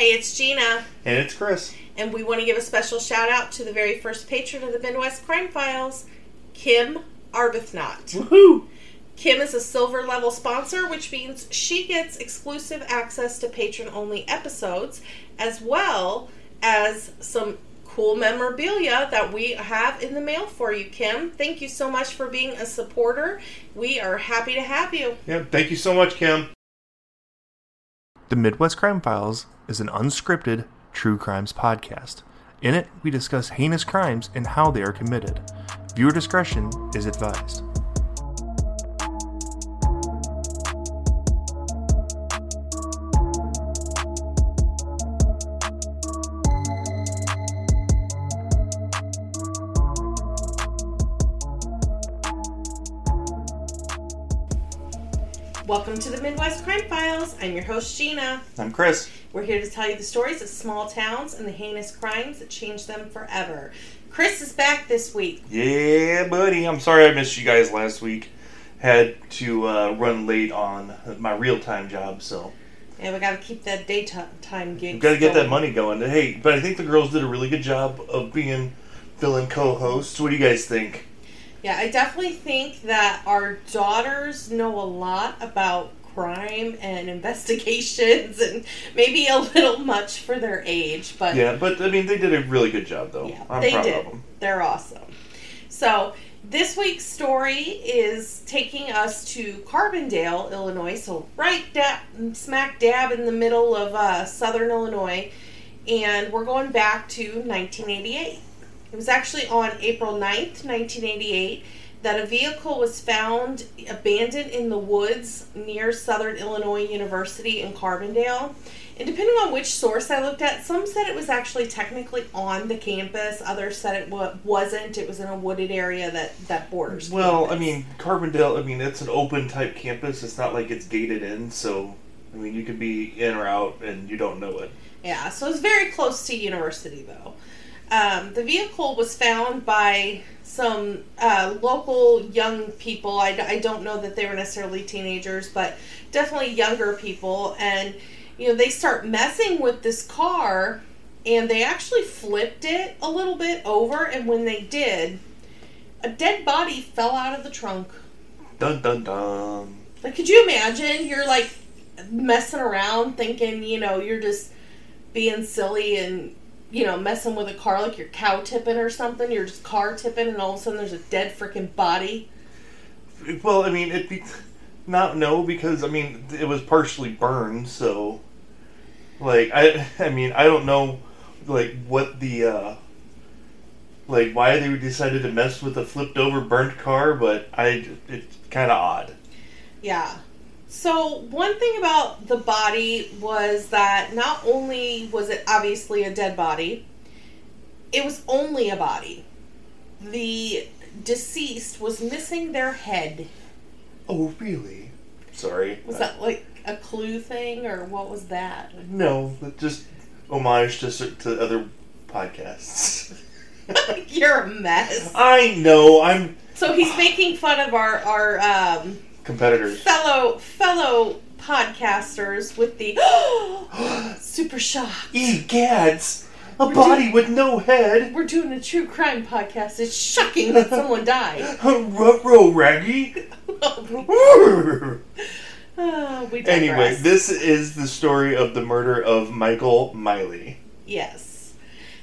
Hey, it's Gina, And it's Chris. and we want to give a special shout out to the very first patron of the Midwest Crime Files, Kim Arbuthnot. Woohoo! Kim is a silver level sponsor, which means she gets exclusive access to patron only episodes, as well as some cool memorabilia that we have in the mail for you, Kim. Thank you so much for being a supporter. We are happy to have you. Yeah, thank you so much, Kim. The Midwest Crime Files is an unscripted true crimes podcast. In it, we discuss heinous crimes and how they are committed. Viewer discretion is advised. Welcome to the Midwest Crime Files. I'm your host, Gina. I'm Chris. We're here to tell you the stories of small towns and the heinous crimes that changed them forever. Chris is back this week. Yeah, buddy. I'm sorry I missed you guys last week. Had to uh, run late on my real time job, so Yeah, we got to keep that daytime gig. got to get that money going. Hey, but I think the girls did a really good job of being fill-in co-hosts. What do you guys think? Yeah, I definitely think that our daughters know a lot about crime and investigations and maybe a little much for their age, but Yeah, but I mean, they did a really good job, though. Yeah, I'm they proud did. of them. They're awesome. So this week's story is taking us to Carbondale, Illinois. So right da- smack dab in the middle of uh, southern Illinois, and we're going back to 1988. It was actually on April 9th, 1988, that a vehicle was found abandoned in the woods near Southern Illinois University in Carbondale. And depending on which source I looked at, some said it was actually technically on the campus. Others said it wasn't. It was in a wooded area that that borders. Well, I mean, Carbondale. I mean, it's an open type campus. It's not like it's gated in, so I mean, you could be in or out and you don't know it. yeah. So it's very close to university, though. Um, the vehicle was found by some uh, local young people. I don't know that they were necessarily teenagers, but definitely younger people. And you know, they start messing with this car, and they actually flipped it a little bit over. And when they did, a dead body fell out of the trunk. Dun dun dun. Like, could you imagine? You're like messing around, thinking, you know, you're just being silly and, you know, messing with a car like you're cow tipping or something. You're just car tipping, and all of a sudden there's a dead freaking body. Well, I mean, it be not no because I mean it was partially burned, so like I I mean I don't know like what the uh like why they decided to mess with a flipped over burnt car, but I it's kind of odd. Yeah. So, one thing about the body was that not only was it obviously a dead body, it was only a body. The deceased was missing their head. Oh really? Sorry. Was that like a clue thing, or what was that? No, just homage to to other podcasts. You're a mess. I know I'm So he's making fun of our our um, competitors. fellow fellow podcasters with the super shock. E gads, a We're body with no head. We're doing a true crime podcast. It's shocking that someone died. Ruh-roh, Raggy. Ah, we anyway, this is the story of the murder of Michael Miley. yes.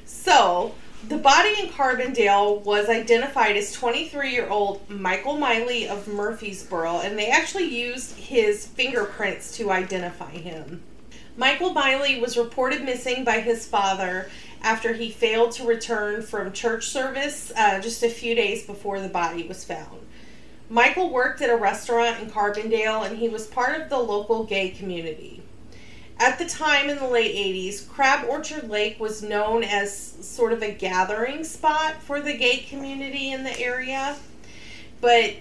So the body in Carbondale was identified as 23-year-old Michael Miley of Murphysboro, and they actually used his fingerprints to identify him. Michael Miley was reported missing by his father after he failed to return from church service uh, just a few days before the body was found. Michael worked at a restaurant in Carbondale and he was part of the local gay community. At the time in the late 80s, Crab Orchard Lake was known as sort of a gathering spot for the gay community in the area. But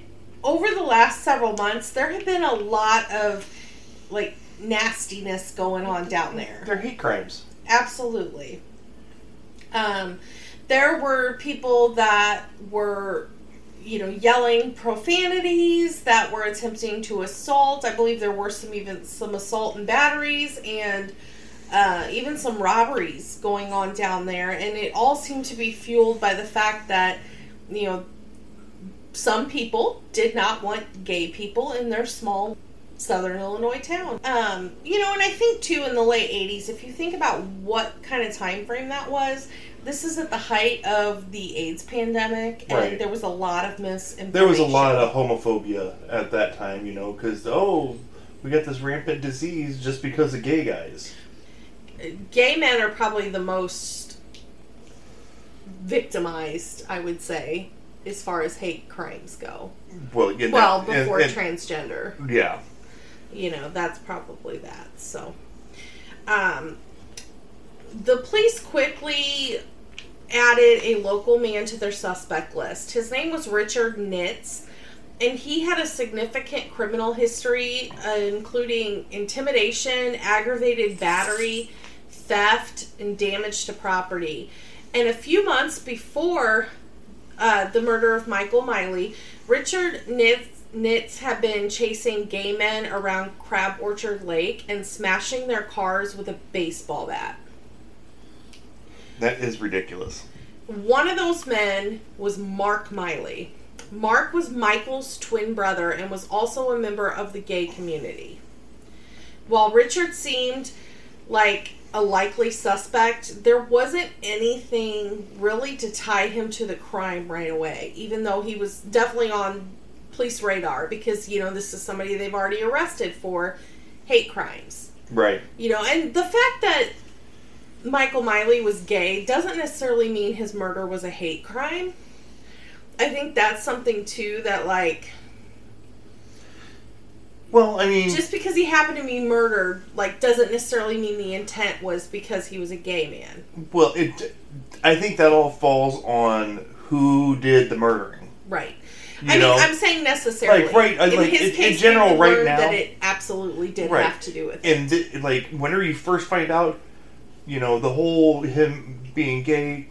over the last several months, there have been a lot of like nastiness going on down there. They're hate crimes. Absolutely. Um, there were people that were, you know, yelling profanities that were attempting to assault. I believe there were some even some assault and batteries, and uh, even some robberies going on down there, and it all seemed to be fueled by the fact that you know some people did not want gay people in their small southern Illinois town. Um, you know, and I think too in the late 80s, if you think about what kind of time frame that was, this is at the height of the AIDS pandemic, and Right. there was a lot of misinformation. There was a lot of homophobia at that time, you know, because oh, we got this rampant disease just because of gay guys. gay men are probably the most victimized, I would say, as far as hate crimes go. Well, yeah, Well, that- and- before and- transgender. yeah, you know that's probably that so um the police quickly added a local man to their suspect list his name was richard nitz and he had a significant criminal history uh, including intimidation aggravated battery theft and damage to property and a few months before uh, the murder of Michael Miley, Richard Nitz, Nitz had been chasing gay men around Crab Orchard Lake and smashing their cars with a baseball bat. That is ridiculous. One of those men was Mark Miley. Mark was Michael's twin brother and was also a member of the gay community. While Richard seemed like a likely suspect, there wasn't anything really to tie him to the crime right away, even though he was definitely on police radar because, you know, this is somebody they've already arrested for hate crimes. Right. You know, and the fact that Michael Miley was gay doesn't necessarily mean his murder was a hate crime. I think that's something too that like Well, I mean, just because he happened to be murdered like doesn't necessarily mean the intent was because he was a gay man. well, it. I think that all falls on who did the murdering. Right. You I mean, know, I'm saying necessarily. Like, right, uh, in like, his case, in general, right now- that it absolutely did Right. have to do with and th- like whenever you first find out, you know, the whole him being gay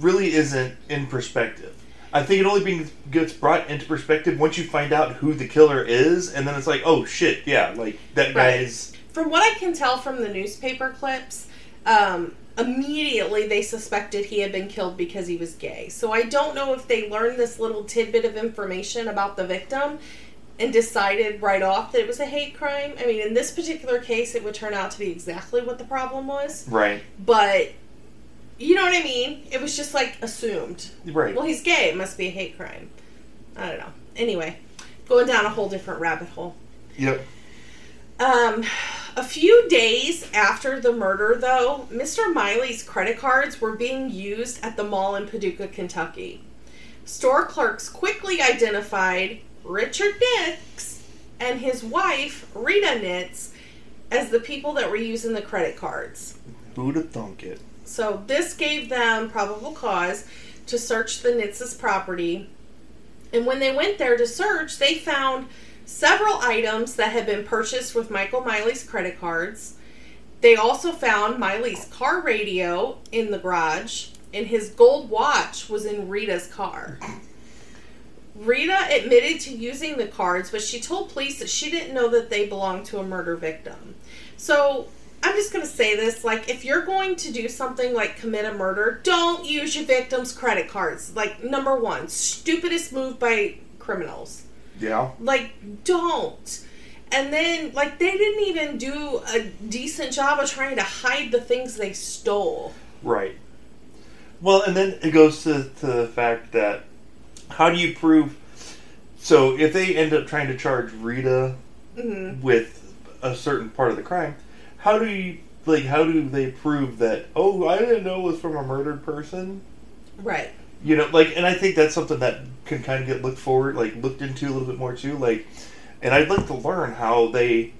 really isn't in perspective. I think it only being, gets brought into perspective once you find out who the killer is, and then it's like, oh shit, yeah, like that Right. guy's From what I can tell from the newspaper clips, um, immediately they suspected he had been killed because he was gay. So I don't know if they learned this little tidbit of information about the victim and decided right off that it was a hate crime. I mean, in this particular case, it would turn out to be exactly what the problem was. right, But you know what I mean? It was just like assumed. right. Well, he's gay. It must be a hate crime. I don't know. Anyway, going down a whole different rabbit hole. Yep. Um, a few days after the murder, though, Mr. Miley's credit cards were being used at the mall in Paducah, Kentucky. Store clerks quickly identified Richard Nitz and his wife, Rita Nitz, as the people that were using the credit cards. Who'd have thunk it? So this gave them probable cause to search the Nitz's property. And when they went there to search, they found several items that had been purchased with Michael Miley's credit cards. They also found Miley's car radio in the garage, and his gold watch was in Rita's car. Rita admitted to using the cards, but she told police that she didn't know that they belonged to a murder victim. So I'm just going to say this like, if you're going to do something like commit a murder, don't use your victim's credit cards. Like, number one, stupidest move by criminals. Yeah. Like, don't. And then, like, they didn't even do a decent job of trying to hide the things they stole. Right. Well, and then it goes to, to the fact that how do you prove? So if they end up trying to charge Rita Mhm. with a certain part of the crime, how do you like? How do they prove that? Oh, I didn't know it was from a murdered person. Right. You know, like, and I think that's something that can kind of get looked forward, like looked into a little bit more too. Like, and I'd like to learn how they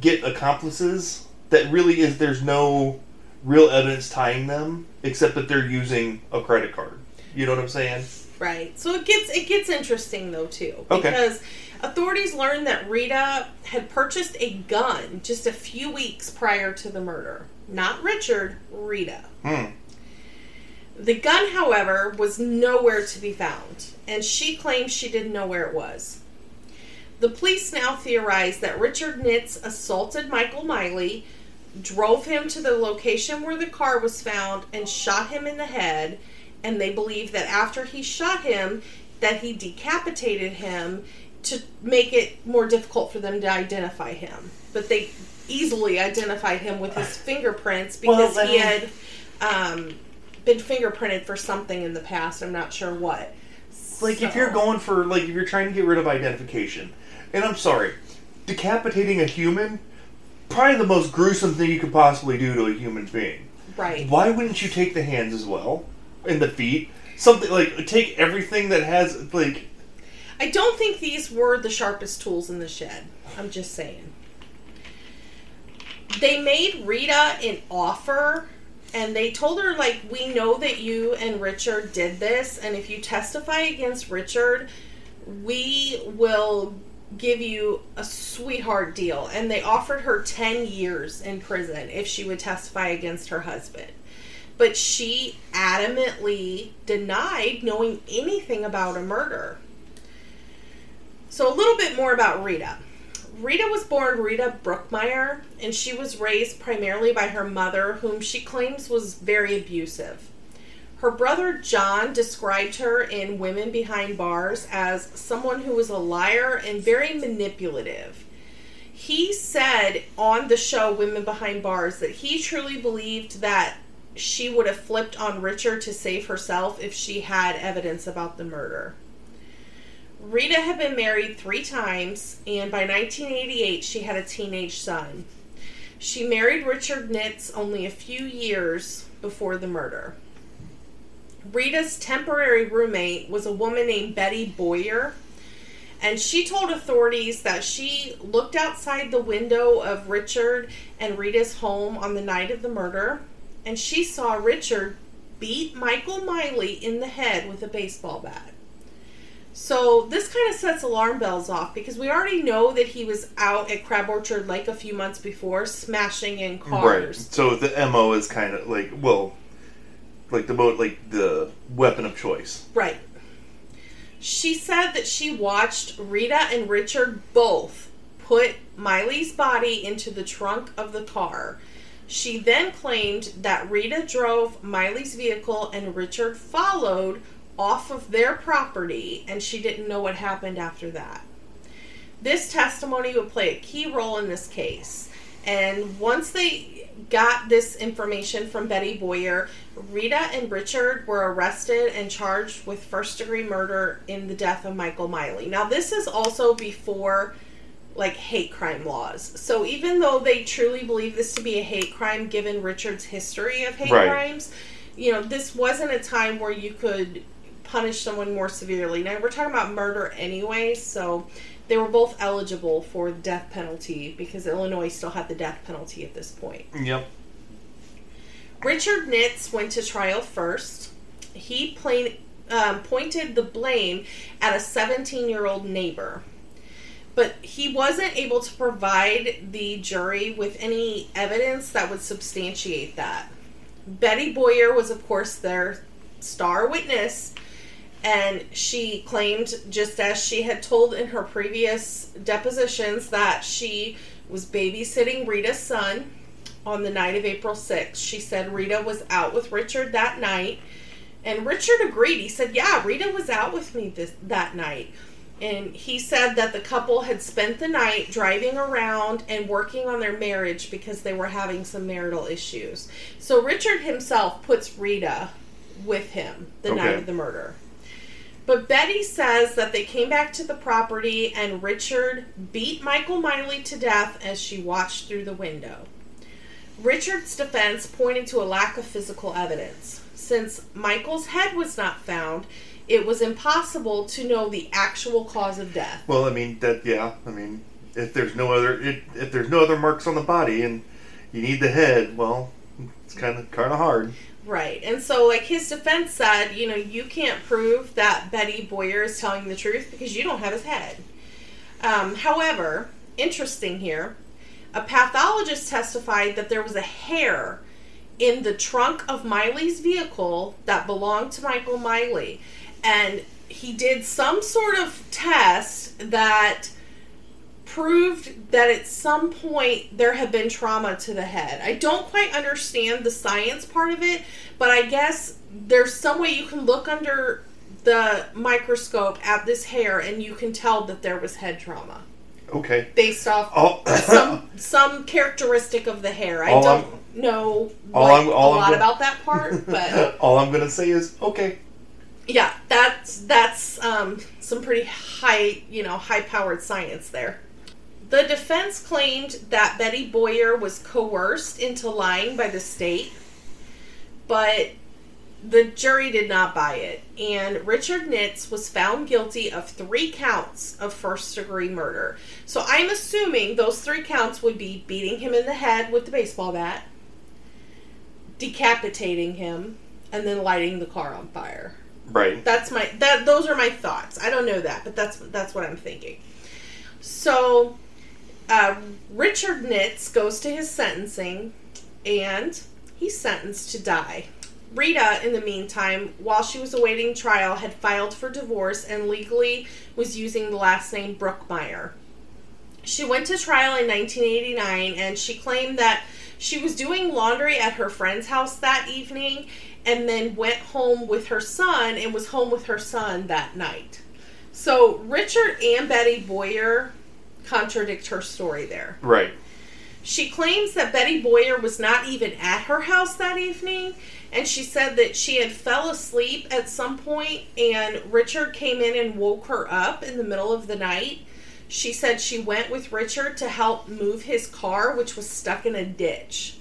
get accomplices that really is there's no real evidence tying them except that they're using a credit card. You know what I'm saying? Right. So it gets it gets interesting though too Okay. because authorities learned that Rita had purchased a gun just a few weeks prior to the murder. Not Richard, Rita. Hmm. The gun, however, was nowhere to be found, and she claims she didn't know where it was. The police now theorize that Richard Nitz assaulted Michael Miley, drove him to the location where the car was found and shot him in the head. And they believe that after he shot him, that he decapitated him to make it more difficult for them to identify him. But they easily identified him with his fingerprints because Well, he had um, been fingerprinted for something in the past. I'm not sure what. Like if you're going for like if you're trying to get rid of identification, and I'm sorry, decapitating a human, probably the most gruesome thing you could possibly do to a human being. right, Why wouldn't you take the hands as well, and the feet? Something like take everything that has like I don't think these were the sharpest tools in the shed. I'm just saying. They made Rita an offer and they told her like we know that you and Richard did this and if you testify against Richard, we will give you a sweetheart deal and they offered her 10 years in prison if she would testify against her husband. But she adamantly denied knowing anything about a murder. So, a little bit more about Rita. Rita was born Rita Brookmeyer, and she was raised primarily by her mother, whom she claims was very abusive. Her brother John described her in Women Behind Bars as someone who was a liar and very manipulative. He said on the show Women Behind Bars that he truly believed that she would have flipped on Richard to save herself if she had evidence about the murder. Rita had been married three times, and by 1988, she had a teenage son. She married Richard Nitz only a few years before the murder. Rita's temporary roommate was a woman named Betty Boyer, and she told authorities that she looked outside the window of Richard and Rita's home on the night of the murder, and she saw Richard beat Michael Miley in the head with a baseball bat. So this kind of sets alarm bells off because we already know that he was out at Crab Orchard Lake a few months before, smashing in cars. right. So the mo is kind of like well, like the mo like the weapon of choice. Right. She said that she watched Rita and Richard both put Miley's body into the trunk of the car. She then claimed that Rita drove Miley's vehicle and Richard followed off of their property and she didn't know what happened after that. This testimony would play a key role in this case. And once they got this information from Betty Boyer, Rita and Richard were arrested and charged with first degree murder in the death of Michael Miley. Now, this is also before like hate crime laws. So even though they truly believe this to be a hate crime given Richard's history of hate Right. crimes, you know, this wasn't a time where you could punish someone more severely. Now we're talking about murder anyway, so they were both eligible for the death penalty because Illinois still had the death penalty at this point. Yep. Richard Nitz went to trial first. He plain, um, pointed the blame at a 17 year old neighbor. But he wasn't able to provide the jury with any evidence that would substantiate that. Betty Boyer was, of course, their star witness, and she claimed, just as she had told in her previous depositions, that she was babysitting Rita's son on the night of April 6th. She said Rita was out with Richard that night, and Richard agreed. He said, "Yeah, Rita was out with me this that night." And he said that the couple had spent the night driving around and working on their marriage because they were having some marital issues. So Richard himself puts Rita with him the night of the murder. But Betty says that they came back to the property and Richard beat Michael Miley to death as she watched through the window. Richard's defense pointed to a lack of physical evidence. Since Michael's head was not found, it was impossible to know the actual cause of death. Well, I mean that. Yeah. I mean, if there's no other if, if there's no other marks on the body and you need the head, well, it's kind of kind of hard. Right. And so, like, his defense said, you know, you can't prove that Betty Boyer is telling the truth because you don't have his head. Um, however, interesting here, a pathologist testified that there was a hair in the trunk of Miley's vehicle that belonged to Michael Miley. And he did some sort of test that proved that at some point there had been trauma to the head. I don't quite understand the science part of it, but I guess there's some way you can look under the microscope at this hair and you can tell that there was head trauma Okay. based off All, some some characteristic of the hair. I All don't I'm- know all like, I'm- all a I'm lot go- about that part, but all I'm gonna say is okay. Yeah, that's that's um, some pretty high, you know, high-powered science there. The defense claimed that Betty Boyer was coerced into lying by the state, but the jury did not buy it, and Richard Nitz was found guilty of three counts of first-degree murder. So I'm assuming those three counts would be beating him in the head with the baseball bat, decapitating him, and then lighting the car on fire. Right. That's my that those are my thoughts. I don't know that, but that's that's what I'm thinking. So uh, Richard Nitz goes to his sentencing and he's sentenced to die. Rita, in the meantime, while she was awaiting trial, had filed for divorce and legally was using the last name Brookmeyer. She went to trial in 1989 and she claimed that she was doing laundry at her friend's house that evening and then went home with her son and was home with her son that night. So Richard and Betty Boyer contradict her story there. Right. She claims that Betty Boyer was not even at her house that evening, and she said that she had fell asleep at some point and Richard came in and woke her up in the middle of the night. She said she went with Richard to help move his car, which was stuck in a ditch.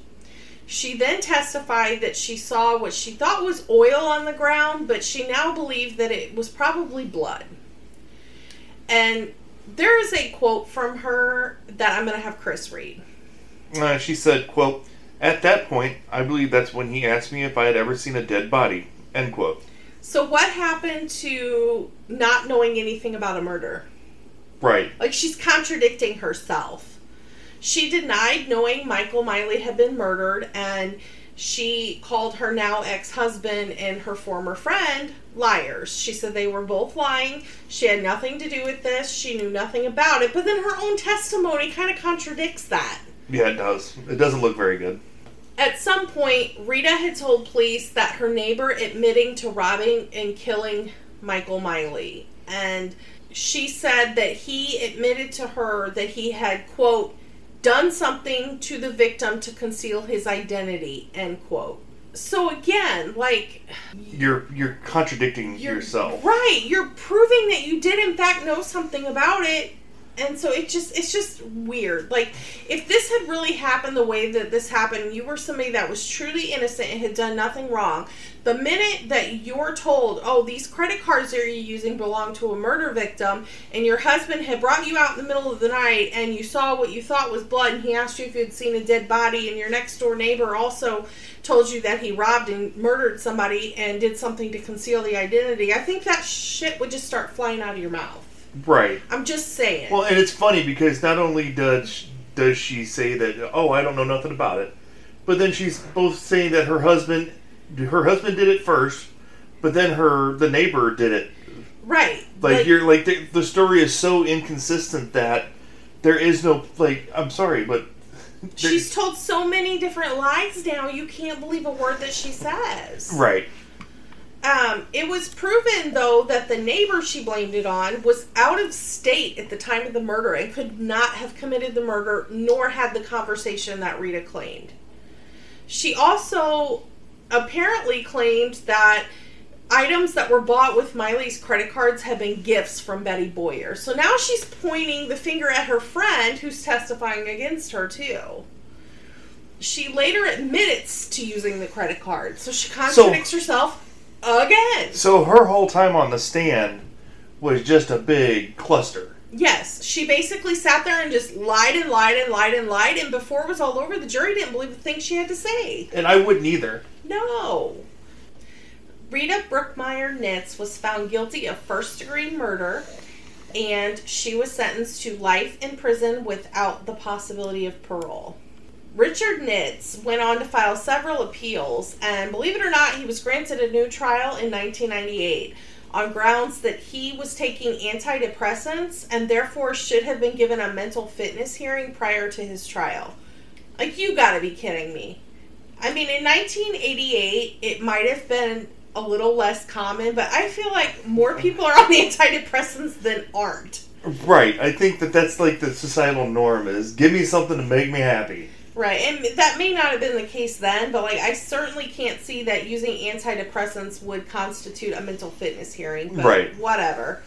She then testified that she saw what she thought was oil on the ground, but she now believed that it was probably blood. And there is a quote from her that I'm going to have Chris read. Uh, she said, "quote At that point, I believe that's when he asked me if I had ever seen a dead body." End quote. So, what happened to not knowing anything about a murder? Right. Like, she's contradicting herself. She denied knowing Michael Miley had been murdered, and she called her now ex husband and her former friend liars. She said they were both lying. She had nothing to do with this. She knew nothing about it. But then her own testimony kind of contradicts that. Yeah, it does. It doesn't look very good. At some point, Rita had told police that her neighbor admitting to robbing and killing Michael Miley. And she said that he admitted to her that he had, quote, done something to the victim to conceal his identity, end quote. So again, like You're you're contradicting you're yourself. Right. You're proving that you did in fact know something about it. And so it just it's just weird. Like if this had really happened the way that this happened, you were somebody that was truly innocent and had done nothing wrong. The minute that you're told, "Oh, these credit cards that you're using belong to a murder victim," and your husband had brought you out in the middle of the night and you saw what you thought was blood and he asked you if you had seen a dead body and your next door neighbor also told you that he robbed and murdered somebody and did something to conceal the identity, I think that shit would just start flying out of your mouth. Right. I'm just saying. Well, and it's funny because not only does does she say that, oh, I don't know nothing about it, but then she's both saying that her husband, her husband did it first, but then her the neighbor did it. right. Like, you're like the, the story is so inconsistent that there is no like. I'm sorry, but she's told so many different lies now, you can't believe a word that she says. right. Um, it was proven, though, that the neighbor she blamed it on was out of state at the time of the murder and could not have committed the murder nor had the conversation that Rita claimed. She also apparently claimed that items that were bought with Miley's credit cards had been gifts from Betty Boyer. So now she's pointing the finger at her friend who's testifying against her, too. She later admits to using the credit card, so she contradicts herself again. So her whole time on the stand was just a big cluster. Yes, she basically sat there and just lied and lied and lied and lied, and before it was all over, the jury didn't believe the things she had to say. And I wouldn't either. No. Rita Brookmeyer Nitz was found guilty of first degree murder, and she was sentenced to life in prison without the possibility of parole. Richard Nitz went on to file several appeals, and believe it or not, he was granted a new trial in 1998. on grounds that he was taking antidepressants and therefore should have been given a mental fitness hearing prior to his trial. Like, you gotta be kidding me. I mean, in 1988, it might have been a little less common, but I feel like more people are on antidepressants than aren't. Right. I think that that's like the societal norm is give me something to make me happy. Right, and that may not have been the case then, but like I certainly can't see that using antidepressants would constitute a mental fitness hearing. But Right. Whatever.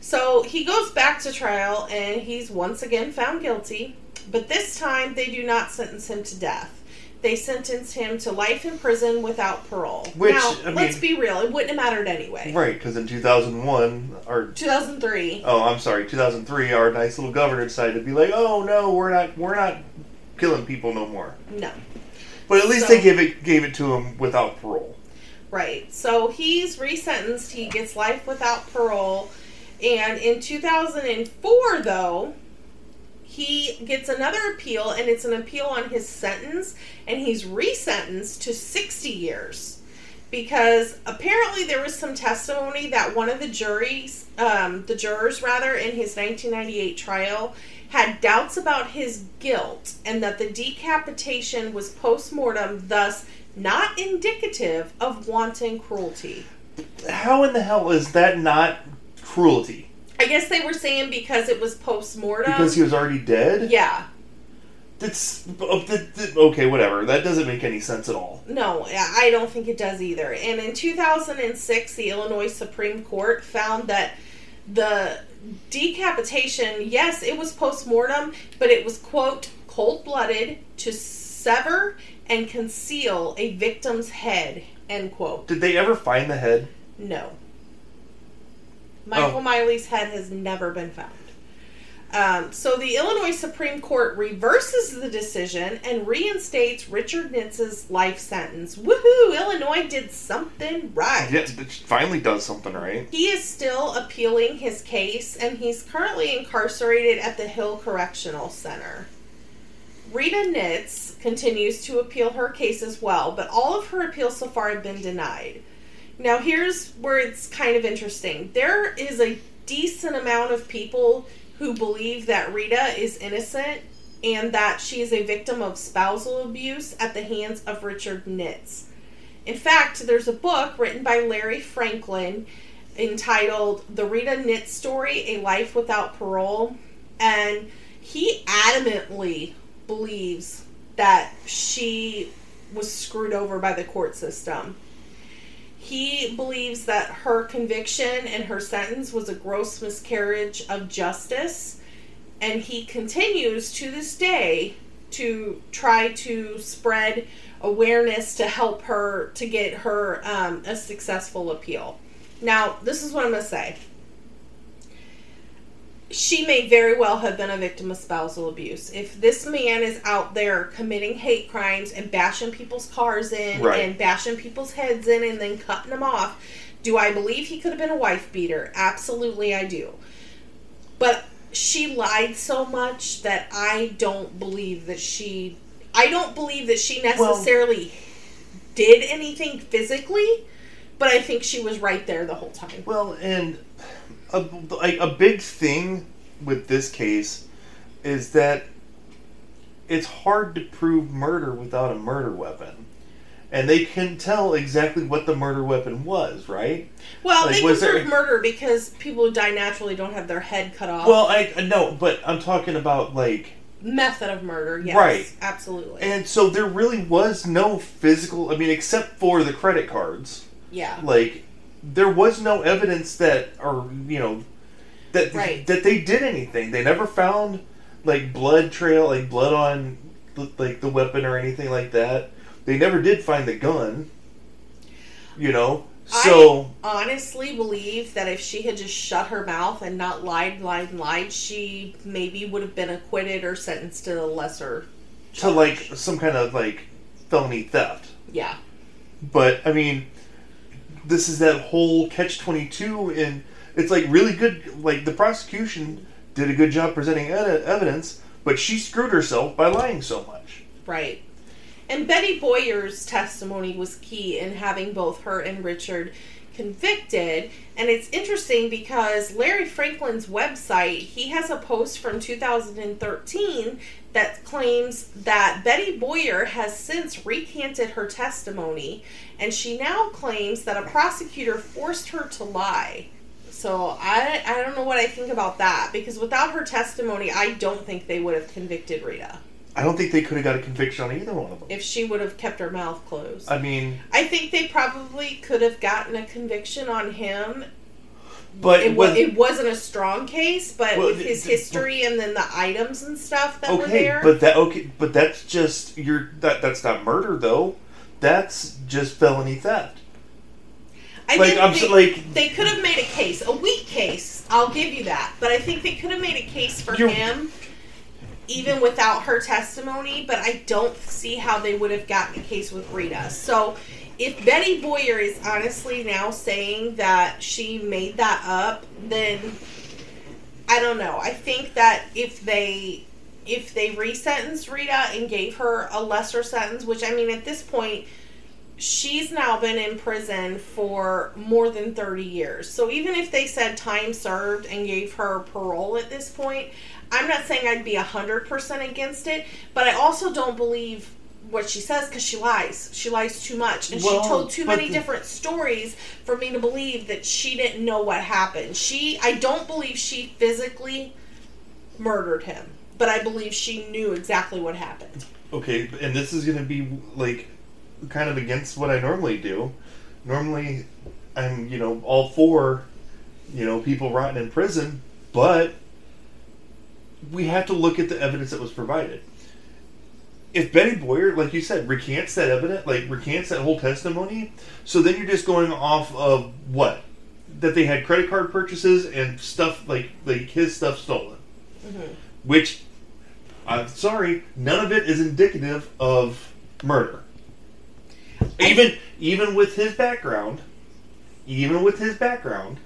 So he goes back to trial and he's once again found guilty, but this time they do not sentence him to death. They sentence him to life in prison without parole. Which, now, I let's be real, it wouldn't have mattered anyway. Right, because in 2001, or 2003. oh, I'm sorry, 2003, our nice little governor decided to be like, oh no, we're not, we're not killing people no more. No. But at least So- they gave it, gave it to him without parole. Right. So he's resentenced. He gets life without parole. And in 2004, though, he gets another appeal, and it's an appeal on his sentence, and he's resentenced to 60 years. Because apparently there was some testimony that one of the juries, um, the jurors rather, in his 1998 trial, had doubts about his guilt, and that the decapitation was post mortem, thus not indicative of wanton cruelty. How in the hell is that not cruelty? I guess they were saying because it was post mortem. Because he was already dead? yeah. That's oh, okay. Whatever. That doesn't make any sense at all. No, I don't think it does either. And in 2006, the Illinois Supreme Court found that the decapitation, yes, it was post mortem, but it was, quote, cold blooded to sever and conceal a victim's head, end quote. Did they ever find the head? No. Michael Oh. Miley's head has never been found. Um, so the Illinois Supreme Court reverses the decision and reinstates Richard Nitz's life sentence. Woohoo! Illinois did something right. It finally does something right. He is still appealing his case and he's currently incarcerated at the Hill Correctional Center. Rita Nitz continues to appeal her case as well, but all of her appeals so far have been denied. Now, here's where it's kind of interesting. There is a decent amount of people who believe that Rita is innocent and that she is a victim of spousal abuse at the hands of Richard Nitz. In fact, there's a book written by Larry Franklin entitled The Rita Nitz Story A Life Without Parole. And he adamantly believes that she was screwed over by the court system. He believes that her conviction and her sentence was a gross miscarriage of justice. And he continues to this day to try to spread awareness to help her to get her um, a successful appeal. Now, this is what I'm going to say. She may very well have been a victim of spousal abuse. If this man is out there committing hate crimes and bashing people's cars in Right. and bashing people's heads in and then cutting them off, do I believe he could have been a wife beater? Absolutely, I do. But she lied so much that I don't believe that she. I don't believe that she necessarily did anything physically, but I think she was right there the whole time. Well, and a, like a big thing with this case is that it's hard to prove murder without a murder weapon. And they can tell exactly what the murder weapon was, right? Well, Like, they can there- prove murder because people who die naturally don't have their head cut off. Well, I uh, I know, but I'm talking about like method of murder, yes, Right. absolutely, and so there really was no physical, I mean except for the credit cards. yeah, Like there was no evidence that or you know that Right. that they did anything. They never found like blood trail, like blood on like the weapon or anything like that. They never did find the gun. You know, so I honestly believe that if she had just shut her mouth and not lied, lied, lied, she maybe would have been acquitted or sentenced to a lesser. to like some kind of like felony theft. Yeah, But I mean, this is that whole catch twenty two, and it's like really good. Like the prosecution did a good job presenting ed- evidence, but she screwed herself by lying so much. right. And Betty Boyer's testimony was key in having both her and Richard convicted. And it's interesting because Larry Franklin's website, he has a post from 2013 that claims that Betty Boyer has since recanted her testimony and she now claims that a prosecutor forced her to lie. So I I don't know what I think about that because without her testimony, I don't think they would have convicted Rita I don't think they could have got a conviction on either one of them. if she would have kept her mouth closed. I mean, I think they probably could have gotten a conviction on him. but It, was, it wasn't a strong case, but Well, with his th- history and then the items and stuff that were okay, there. but that okay, but that's just you're that that's not murder though. That's just felony theft. I like, think I'm they, so- like- they could have made a case, a weak case. I'll give you that, but I think they could have made a case for him, even without her testimony. But I don't see how they would have gotten a case with Rita. So, if Betty Boyer is honestly now saying that she made that up, then I don't know. I think that if they if they resentenced Rita and gave her a lesser sentence, which I mean at this point she's now been in prison for more than 30 years. So even if they said time served and gave her parole at this point, I'm not saying I'd be 100% against it, but I also don't believe what she says because she lies. She lies too much. And Well, she told too many the- different stories for me to believe that she didn't know what happened. She, I don't believe she physically murdered him, but I believe she knew exactly what happened. Okay, and this is going to be like kind of against what I normally do. Normally, I'm you know all for you know people rotting in prison, but we have to look at the evidence that was provided. If Betty Boyer, like you said, recants that evidence, like recants that whole testimony, so then you're just going off of what that they had credit card purchases and stuff like like his stuff stolen, mm-hmm. which I'm sorry, none of it is indicative of murder. Even even with his background, even with his background,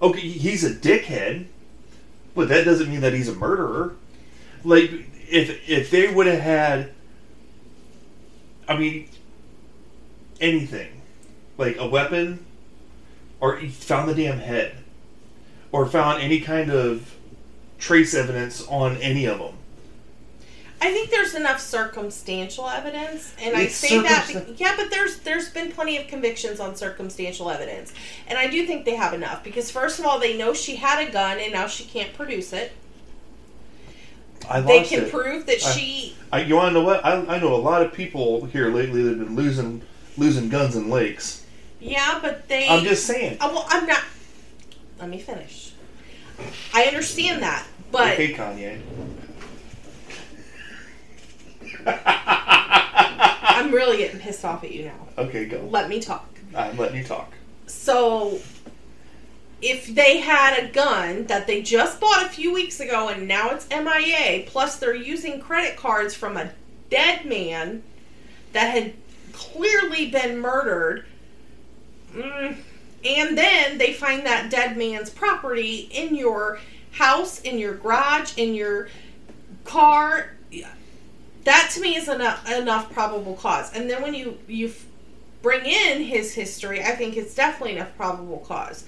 okay, he's a dickhead, but that doesn't mean that he's a murderer. Like if if they would have had, I mean, anything, like a weapon, or found the damn head, or found any kind of trace evidence on any of them. I think there's enough circumstantial evidence, and I It's say that. Yeah, but there's there's been plenty of convictions on circumstantial evidence, and I do think they have enough because first of all, they know she had a gun, and now she can't produce it. I They can it. prove that I- she. I, you want to know what? I, I know a lot of people here lately that have been losing losing guns in lakes. Yeah, but they. I'm just saying. Oh, well, I'm not. Let me finish. I understand that, but okay, Kanye. I'm really getting pissed off at you now. Okay, go. Let me talk. I'm letting you talk. So, if they had a gun that they just bought a few weeks ago and now it's MIA, plus they're using credit cards from a dead man that had clearly been murdered, mm, and then they find that dead man's property in your house, in your garage, in your car. That to me is enough enough probable cause. And then when you you bring in his history, I think it's definitely enough probable cause.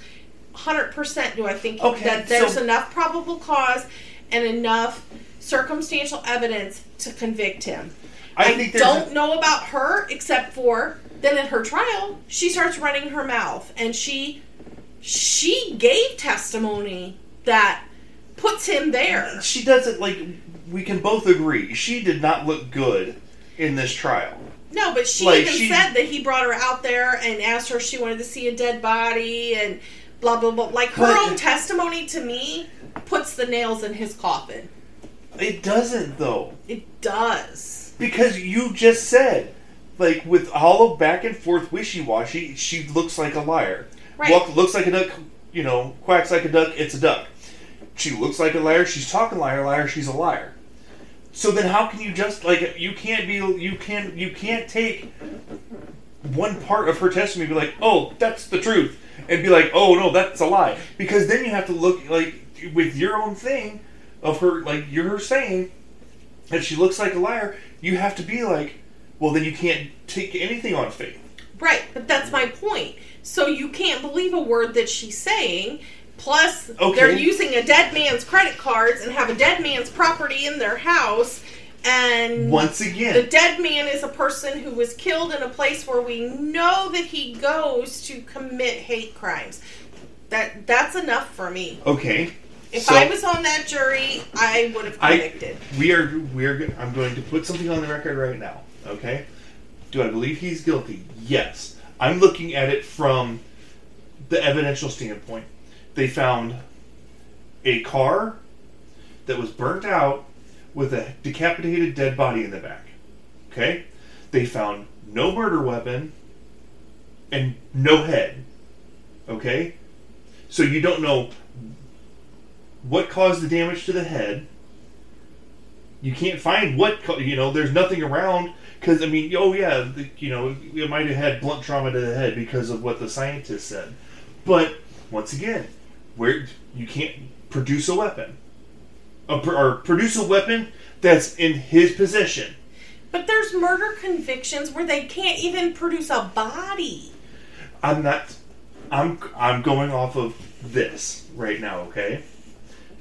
Hundred percent. Do I think Okay, that there's so- enough probable cause and enough circumstantial evidence to convict him? I I, don't a- know about her except for then at her trial she starts running her mouth and she she gave testimony that puts him there. She doesn't like. We can both agree she did not look good in this trial. No, but she Like, even she- said that he brought her out there and asked her if she wanted to see a dead body and blah blah blah. Like her own testimony to me puts the nails in his coffin. It doesn't though, It does. because you just said, like with all of back and forth wishy washy, she looks like a liar. Right. Walk, looks like a duck. You know, quacks like a duck. It's a duck. She looks like a liar. She's talking liar, liar. She's a liar. So then, how can you just like you can't be you can't you can't take one part of her testimony and be like, oh, that's the truth, and be like, oh no, that's a lie, because then you have to look like with your own thing of her like you're her saying that she looks like a liar. You have to be like, well, then you can't take anything on faith. Right, but that's my point. So you can't believe a word that she's saying. Plus, Okay. they're using a dead man's credit cards and have a dead man's property in their house. And Once again, the dead man is a person who was killed in a place where we know that he goes to commit hate crimes. That that's enough for me. okay. If so I was on that jury, I would have I- convicted. we are we are I'm going to put something on the record right now. Okay. Do I believe he's guilty? Yes. I'm looking at it from the evidential standpoint. They found a car that was burnt out with a decapitated dead body in the back. Okay? They found no murder weapon and no head. Okay? So you don't know what caused the damage to the head. You can't find what, you know, there's nothing around. Because, I mean, oh, yeah, the, you know, it might have had blunt trauma to the head because of what the scientists said. But, once again, where you can't produce a weapon. A, or produce a weapon that's in his possession. But there's murder convictions where they can't even produce a body. I'm not. I'm I'm going off of this right now. Okay.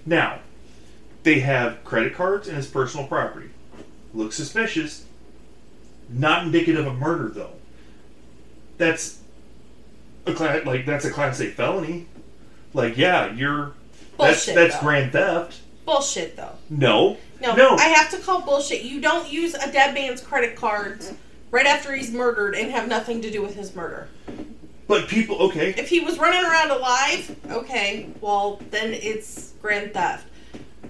Now, they have credit cards and his personal property. Looks suspicious. Not indicative of murder though. That's a class like that's a class A felony. Like yeah, you're that's Bullshit, that's though. grand theft. Bullshit, though. No, No, no. I have to call bullshit. You don't use a dead man's credit cards right after he's murdered and have nothing to do with his murder. but people, okay, If he was running around alive, okay, well then it's grand theft.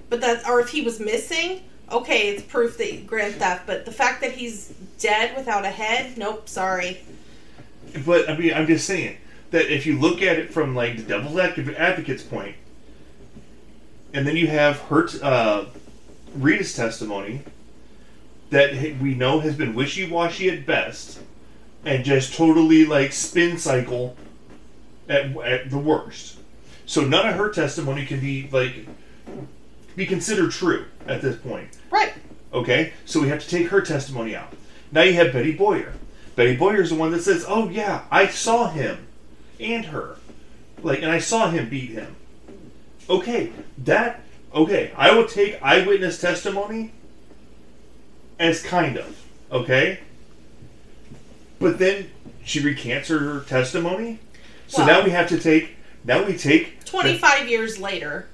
But that, or if he was missing, okay, it's proof that grand theft. But the fact that he's dead without a head, nope, sorry. But I mean, I'm just saying that if you look at it from like the devil's advocate's point, and then you have her, uh, Rita's testimony that we know has been wishy-washy at best, and just totally like spin cycle at, at the worst. So none of her testimony can be like be considered true at this point. Right. Okay, so we have to take her testimony out. Now you have Betty Boyer. Betty Boyer is the one that says, "Oh yeah, I saw him and her, like, and I saw him beat him." Okay, that okay. I will take eyewitness testimony as kind of okay, but then she recants her testimony. So Well- now we have to take. Now we take. 25 years later,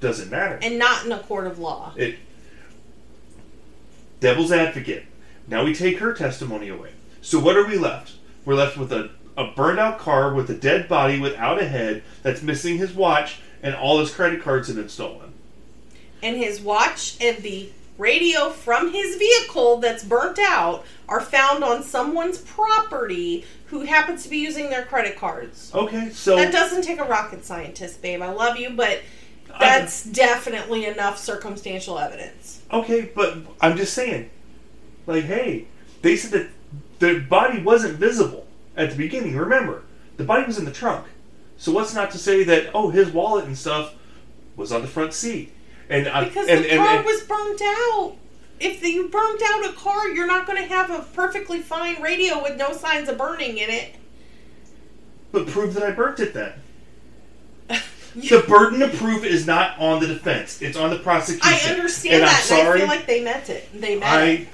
doesn't matter. and not in a court of law. It devil's advocate. Now we take her testimony away. So what are we left? We're left with a, a burned out car with a dead body without a head that's missing his watch and all his credit cards have been stolen. and his watch and the radio from his vehicle that's burnt out are found on someone's property who happens to be using their credit cards. Okay, so That doesn't take a rocket scientist, babe. I love you, but that's definitely enough circumstantial evidence. okay, but I'm just saying, like, hey, they said that the body wasn't visible at the beginning. Remember, the body was in the trunk. So what's not to say that oh his wallet and stuff was on the front seat and I- Because and, the and- car and- was burnt out. If you burnt out a car, you're not going to have a perfectly fine radio with no signs of burning in it. But prove that I burnt it then. The burden of proof is not on the defense; it's on the prosecution. I understand and that, I'm sorry. and I feel like they meant it. They meant it.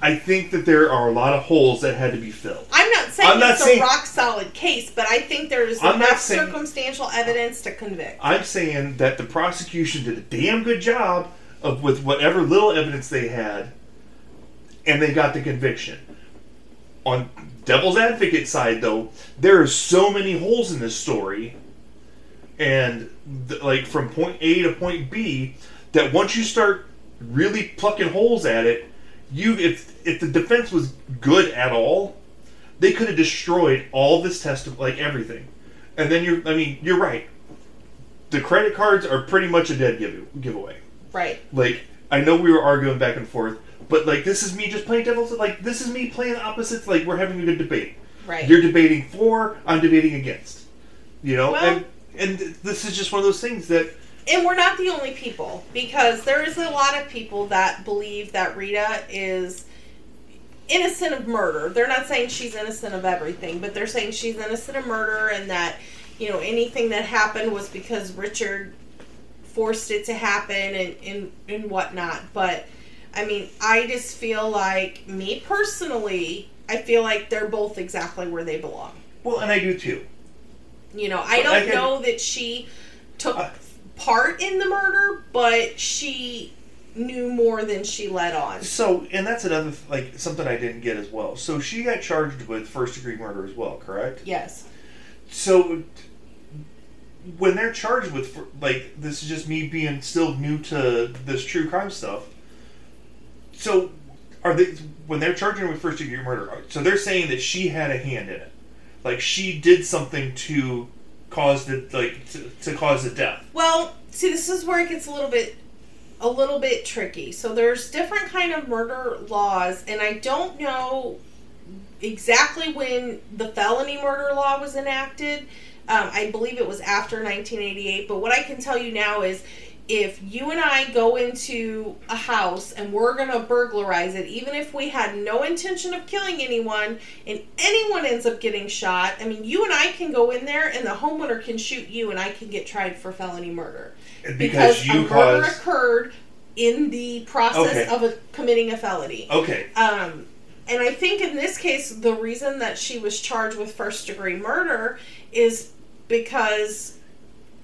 I, think that there are a lot of holes that had to be filled. I'm not saying I'm not it's saying- a rock solid case, but I think there's I'm enough saying- circumstantial evidence to convict. I'm saying that the prosecution did a damn good job of with whatever little evidence they had, and they got the conviction. On devil's advocate side, though, there are so many holes in this story, and th- like from point A to point B, that once you start really plucking holes at it, you if if the defense was good at all, they could have destroyed all this test like everything. And then you're I mean, you're right. The credit cards are pretty much a dead give, giveaway. Right. Like I know we were arguing back and forth, but like this is me just playing devil's like this is me playing opposites like we're having a good debate. Right. You're debating for, I'm debating against. You know, Well- and and this is just one of those things that and we're not the only people because there is a lot of people that believe that Rita is innocent of murder. They're not saying she's innocent of everything, but they're saying she's innocent of murder and that, you know, anything that happened was because Richard forced it to happen and, and, and whatnot. But, I mean, I just feel like, me personally, I feel like they're both exactly where they belong. Well, and I do too. You know, I don't I can- know that she took Uh, part in the murder, but she knew more than she let on. So, and that's another like something I didn't get as well. So she got charged with first degree murder as well, correct? Yes. So when they're charged with like this is just me being still new to this true crime stuff. So are they when they're charging with first degree murder? So they're saying that she had a hand in it, like she did something to cause the like to, to cause the death. Well, see, this is where it gets a little bit, a little bit tricky. So there's different kind of murder laws, and I don't know exactly when the felony murder law was enacted. Um, I believe it was after 1988. But what I can tell you now is, if you and I go into a house and we're going to burglarize it, even if we had no intention of killing anyone and anyone ends up getting shot, I mean, you and I can go in there and the homeowner can shoot you and I can get tried for felony murder. Because, a you murder caused. occurred in the process Okay. of a, committing a felony. Okay. Um, and I think in this case, the reason that she was charged with first degree murder is because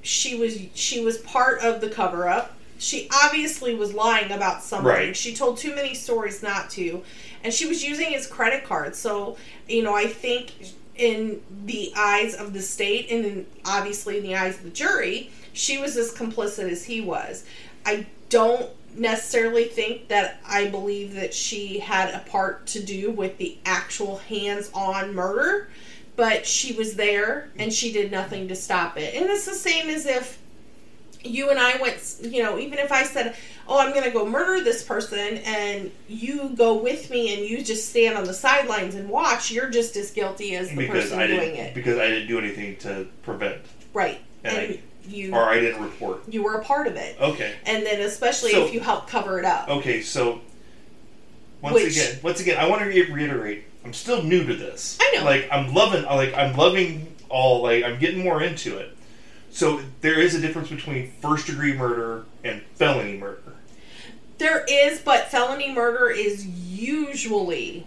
she was she was part of the cover up. She obviously was lying about something. Right. She told too many stories not to, and she was using his credit card. So you know, I think in the eyes of the state and in, obviously in the eyes of the jury, she was as complicit as he was. I don't necessarily think that I believe that she had a part to do with the actual hands on murder, but she was there and she did nothing to stop it. And it's the same as if you and I went, you know, even if I said, Oh, I'm going to go murder this person, and you go with me and you just stand on the sidelines and watch, you're just as guilty as the Because person I doing it. because I didn't do anything to prevent Right. And And, I- you or I didn't report. you were a part of it. Okay. And then especially So- if you help cover it up. Okay, so once Which- again, once again, I want to reiterate, I'm still new to this. I know. Like I'm loving, like I'm loving all, like I'm getting more into it. So there is a difference between first degree murder and felony murder. There is, but felony murder is usually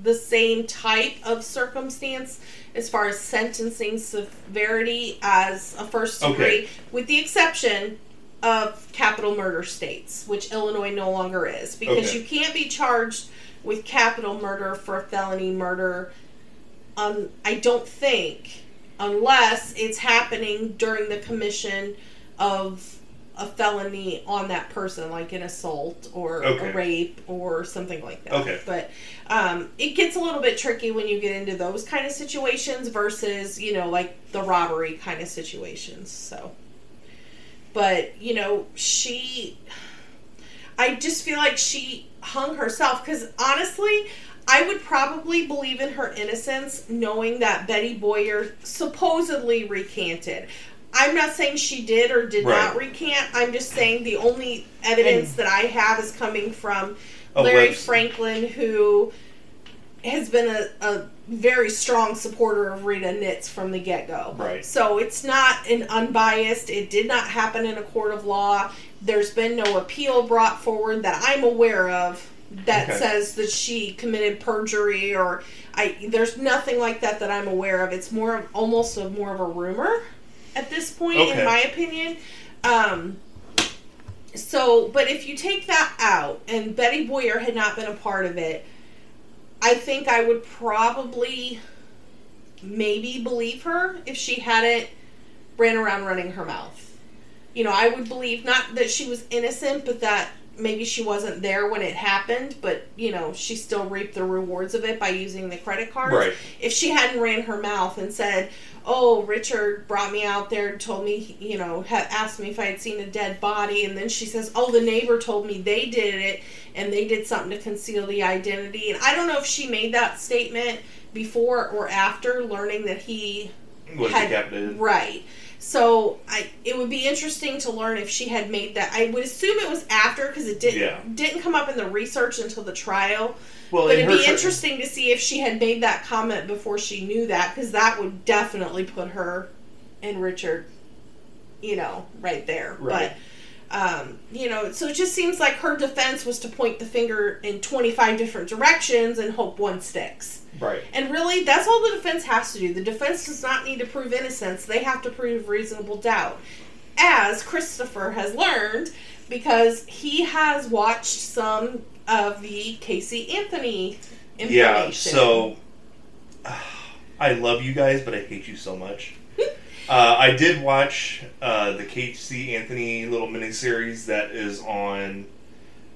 the same type of circumstance as far as sentencing severity as a first degree, Okay. with the exception of capital murder states, which Illinois no longer is, because Okay. you can't be charged with capital murder for felony murder. Um, I don't think, unless it's happening during the commission of a felony on that person, like an assault or Okay. a rape or something like that. Okay. But um, it gets a little bit tricky when you get into those kind of situations versus, you know, like the robbery kind of situations. So, but, you know, she. I just feel like she hung herself because honestly, I would probably believe in her innocence knowing that Betty Boyer supposedly recanted. I'm not saying she did or did not recant. I'm just saying the only evidence that I have is coming from Larry Franklin, who has been a, a very strong supporter of Rita Nitz from the get go. Right. So it's not an unbiased, it did not happen in a court of law. There's been no appeal brought forward that I'm aware of that Okay. says that she committed perjury or I there's nothing like that that I'm aware of. It's more of almost a more of a rumor at this point Okay. in my opinion. Um so, but if you take that out and Betty Boyer had not been a part of it, I think I would probably maybe believe her if she hadn't ran around running her mouth. You know, I would believe not that she was innocent, but that maybe she wasn't there when it happened, but you know, she still reaped the rewards of it by using the credit card. Right. If she hadn't ran her mouth and said, "Oh, Richard brought me out there and told me, you know, ha- asked me if I had seen a dead body," and then she says, "Oh, the neighbor told me they did it and they did something to conceal the identity," and I don't know if she made that statement before or after learning that he Was had- decapitated. Right. So I, it would be interesting to learn if she had made that. I would assume it was after because it didn't Yeah. didn't come up in the research until the trial. Well, But it'd be interesting to see if she had made that comment before she knew that, because that would definitely put her and Richard, you know, right there. Right. But, um, you know, so it just seems like her defense was to point the finger in 25 different directions and hope one sticks. Right. And really, that's all the defense has to do. The defense does not need to prove innocence, they have to prove reasonable doubt. As Christopher has learned, because he has watched some of the Casey Anthony information. Yeah. So I love you guys, but I hate you so much. Uh, I did watch uh, the Casey Anthony little miniseries that is on.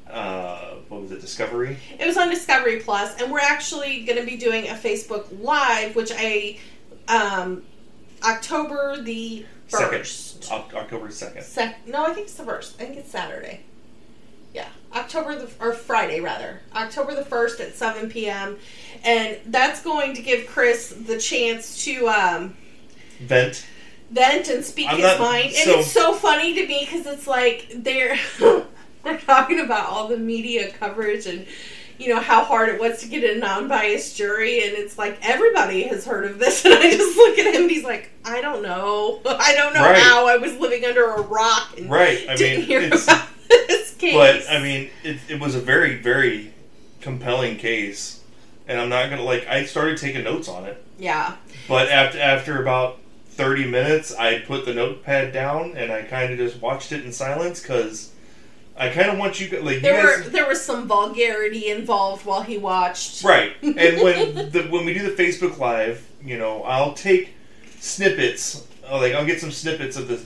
Uh, what was it? Discovery. It was on Discovery Plus, and we're actually going to be doing a Facebook Live, which I, um, October the first. Second. Oc- October second. Sec- no, I think it's the first. I think it's Saturday. Yeah, October the or Friday rather, October the first at seven p.m. And that's going to give Chris the chance to um, Vent. Vent and speak I'm his not- mind. And it's so funny to me because it's like they're they're talking about all the media coverage and you know how hard it was to get a non-biased jury and it's like everybody has heard of this and i just look at him and he's like i don't know i don't know Right. how i was living under a rock and Right. I didn't mean, hear it's, about this case but I mean, it, it was a very, very compelling case, and I'm not gonna like. I started taking notes on it, yeah but after after about thirty minutes, I put the notepad down and I kind of just watched it in silence because I kind of want you like there you guys. were there was some vulgarity involved while he watched Right, and when the when we do the Facebook Live, you know, I'll take snippets. uh, Like I'll get some snippets of the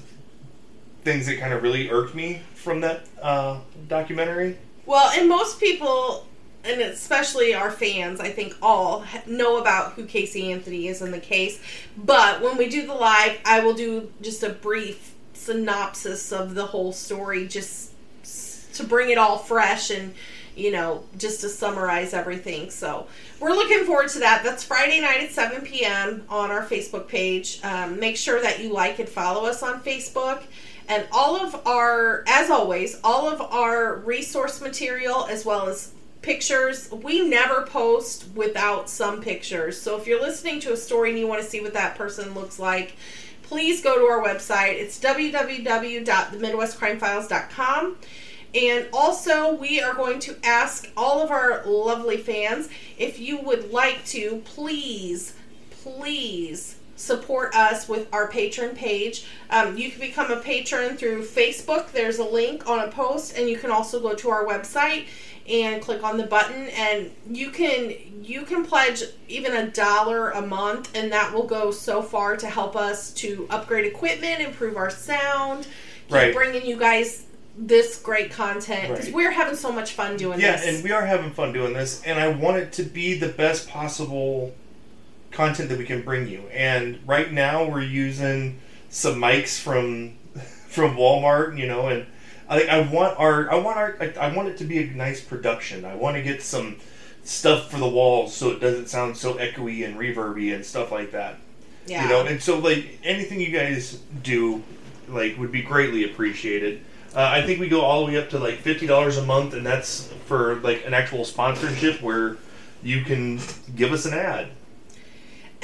things that kind of really irked me from that uh, documentary. Well, and most people, and especially our fans, I think all know about who Casey Anthony is in the case. But when we do the live, I will do just a brief synopsis of the whole story, just to bring it all fresh and you know just to summarize everything. So we're looking forward to that. That's Friday night at 7 p.m. on our Facebook page. Um, make sure that you like and follow us on Facebook. And all of our, as always, all of our resource material as well as pictures, we never post without some pictures. So if you're listening to a story and you want to see what that person looks like, please go to our website. It's www.themidwestcrimefiles.com. And also, we are going to ask all of our lovely fans if you would like to please, please support us with our patron page. Um, you can become a patron through Facebook. There's a link on a post, and you can also go to our website and click on the button and you can you can pledge even a dollar a month and that will go so far to help us to upgrade equipment improve our sound keep Right. bringing you guys this great content because Right. we're having so much fun doing Yeah, this and we are having fun doing this, and I want it to be the best possible content that we can bring you. And right now, we're using some mics from from Walmart, you know, and I I want our I want our I, I want it to be a nice production. I want to get some stuff for the walls so it doesn't sound so echoey and reverby and stuff like that. yeah You know, and so like anything you guys do, like would be greatly appreciated. Uh, I think we go all the way up to like fifty dollars a month, and that's for like an actual sponsorship where you can give us an ad.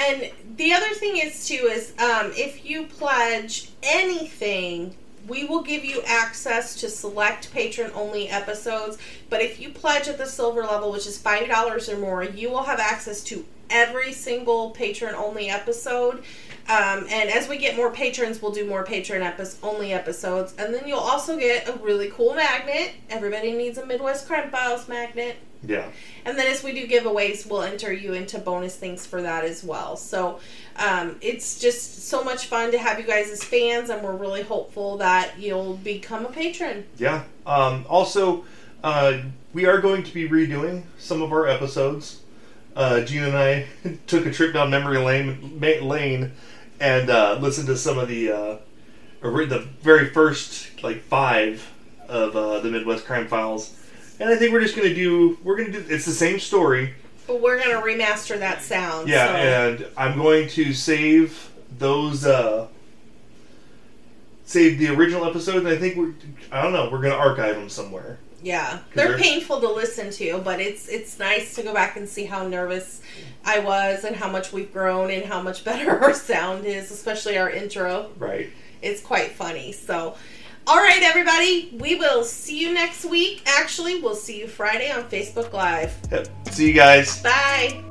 And the other thing is too is um, if you pledge anything, we will give you access to select patron only episodes. But if you pledge at the silver level, which is five dollars or more, you will have access to every single patron only episode. Um, and as we get more patrons, we'll do more patron epi- only episodes. And then you'll also get a really cool magnet. Everybody needs a Midwest Crime Files magnet. Yeah, And then as we do giveaways, we'll enter you into bonus things for that as well. So um, it's just so much fun to have you guys as fans, and we're really hopeful that you'll become a patron. yeah. Um, also, uh, we are going to be redoing some of our episodes. Uh, Gina and I took a trip down memory lane, lane and uh, listened to some of the uh, the very first like five of uh, the Midwest Crime Files. And I think we're just gonna do. We're gonna do. It's the same story. But we're going to remaster that sound. Yeah, so- and I'm going to save those uh, saved the original episode, and I think we're I don't know we're gonna archive them somewhere. Yeah, they're they're- painful to listen to, but it's it's nice to go back and see how nervous I was and how much we've grown and how much better our sound is, especially our intro. Right. It's quite funny. So, all right, everybody, we will see you next week. Actually, we'll see you Friday on Facebook Live. Yep. See you guys. Bye.